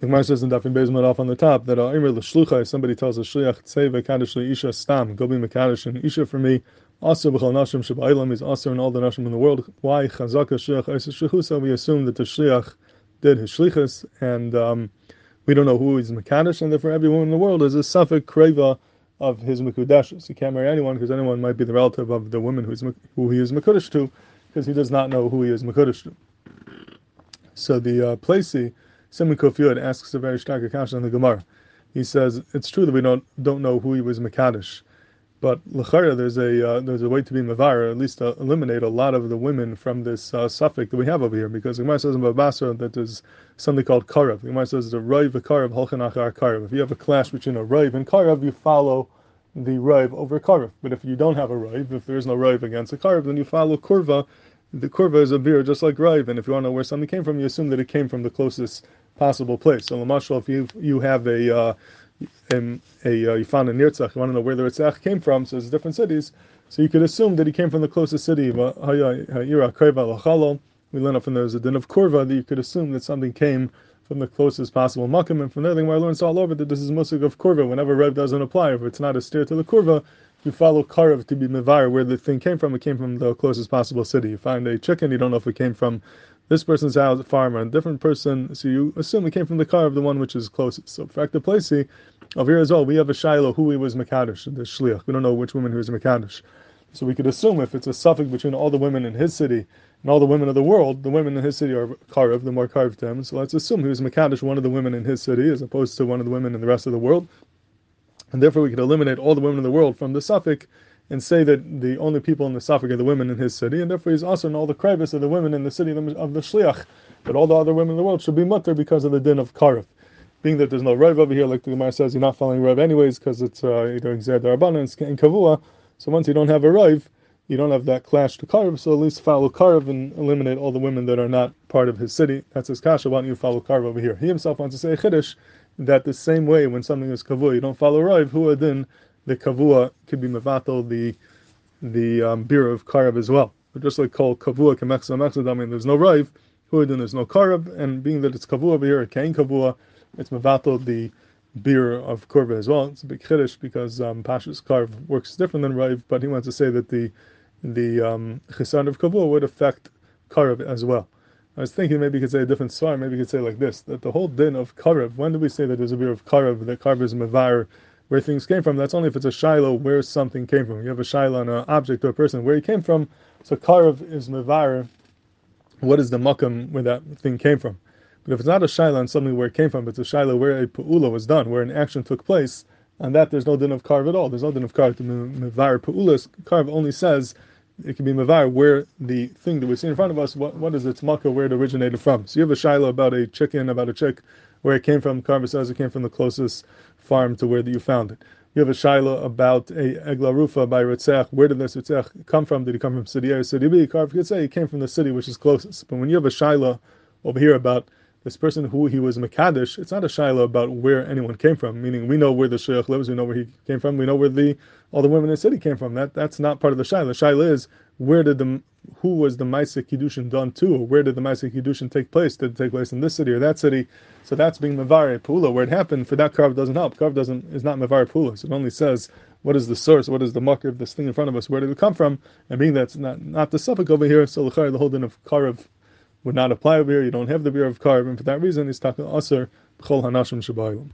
The Gemara says in Dafin Bezman off on the top that uh, L'shlucha, somebody tells a shliach tzeva kaddish isha stam, go be mekadosh and isha for me. Also b'chol nashim shaba'ilam is also in all the nashim in the world. Why chazaka shliach shlichusa? We assume that the shliach did his shlichus, and um, we don't know who is mekadosh, and therefore everyone in the world is a suffix kreva of his mekudeshes. He can't marry anyone because anyone might be the relative of the woman who's who he is mekudesh to, because he does not know who he is mekudesh to. So the uh, Placey Simon Kofiyud asks a very stark account in the Gemara. He says it's true that we don't don't know who he was Makadish, but lechara there's a uh, there's a way to be mavar, at least to eliminate a lot of the women from this uh, suffix that we have over here, because the Gemara says in Bava Basra that there's something called karav. The Gemara says the raiv a karav holchan achar karav. If you have a clash between a raiv and karav, you follow the raiv over karav. But if you don't have a raiv, if there is no raiv against a karav, then you follow kurva. The kurva is a beer just like raiv, and if you want to know where something came from, you assume that it came from the closest possible place. So, Lamashal, if you you have a uh, a, a uh, you found a Nirtzach, you want to know where the Ritzach came from, so it's different cities. So you could assume that he came from the closest city. We learn from there's a din of Kurva that you could assume that something came from the closest possible makam, and from there, the Gemara learns all over that this is musik of kurva. Whenever rev doesn't apply, if it's not a steer to the kurva, you follow karav to be mevar where the thing came from. It came from the closest possible city. You find a chicken, you don't know if it came from this person's house, farmer, a different person, so you assume it came from the car of the one which is closest. So, fact the placey, over here as well, we have a shiloh who he was Makadish, the shliach. We don't know which woman he was Makadish. So we could assume if it's a suffix between all the women in his city and all the women of the world, the women in his city are Karev, the more carved to him. So let's assume he was Makadish, one of the women in his city, as opposed to one of the women in the rest of the world. And therefore we could eliminate all the women in the world from the suffix and say that the only people in the Safik are the women in his city, and therefore he's also in all the krivis of the women in the city of the Shliach, but all the other women in the world should be mutter because of the din of Karif. Being that there's no Rav over here, like the Gemara says, you're not following Rav anyways, because it's uh, either Xer Darabana and Kavua, so once you don't have a Rav, you don't have that clash to Karv, so at least follow Karv and eliminate all the women that are not part of his city. That's his kasha. Why don't you follow Karv over here? He himself wants to say Chiddush that the same way when something is Kavua, you don't follow Rav, who then the kavua could be mevatel the the um, beer of karab as well. But just like called kavua kemechsa mechsa, I mean there's no rive, then there's no karab, and being that it's kavua over here, kain kavua, it's mevatel the beer of korva as well. It's a big chiddush because um, Pashas karv works different than rive, but he wants to say that the the um, of kavua would affect karab as well. I was thinking maybe you could say a different svar, maybe you could say like this, that the whole din of karab, when do we say that there's a beer of karab, that karab is mevar where things came from. That's only if it's a shiloh where something came from. You have a shiloh on an object or a person where he came from. So karav is mevar. What is the makam where that thing came from? But if it's not a shiloh on something where it came from, it's a shiloh where a pu'ula was done, where an action took place, and that there's no din of karv at all. There's no din of karv to mevar pu'ulas. Karv only says it can be mevar where the thing that we see in front of us, what, what is its makkah, where it originated from. So you have a shiloh about a chicken, about a chick, where it came from. Karv says it came from the closest farm to where that you found it. You have a shaila about a eglarufa by Ritzach. Where did this Ritzach come from? Did he come from city A or city B? Karv could say he came from the city which is closest. But when you have a shaila over here about this person who he was Makadish, it's not a shiloh about where anyone came from, meaning we know where the Shaykh lives, we know where he came from, we know where the all the women in the city came from. That that's not part of the shiloh. The shiloh is where did the who was the Maisa Kiddushin done to, or where did the Maisa Kiddushin take place? Did it take place in this city or that city? So that's being Mavare Pula. Where it happened, for that carve doesn't help. Carve doesn't is not Mavare Pula. So it only says what is the source, what is the mucker of this thing in front of us, where did it come from? And being that's not not the suffix over here, so the whole din of Karav would not apply over here. You don't have the beer of and for that reason, It's talking Aser B'chol Hanashim Shabayim.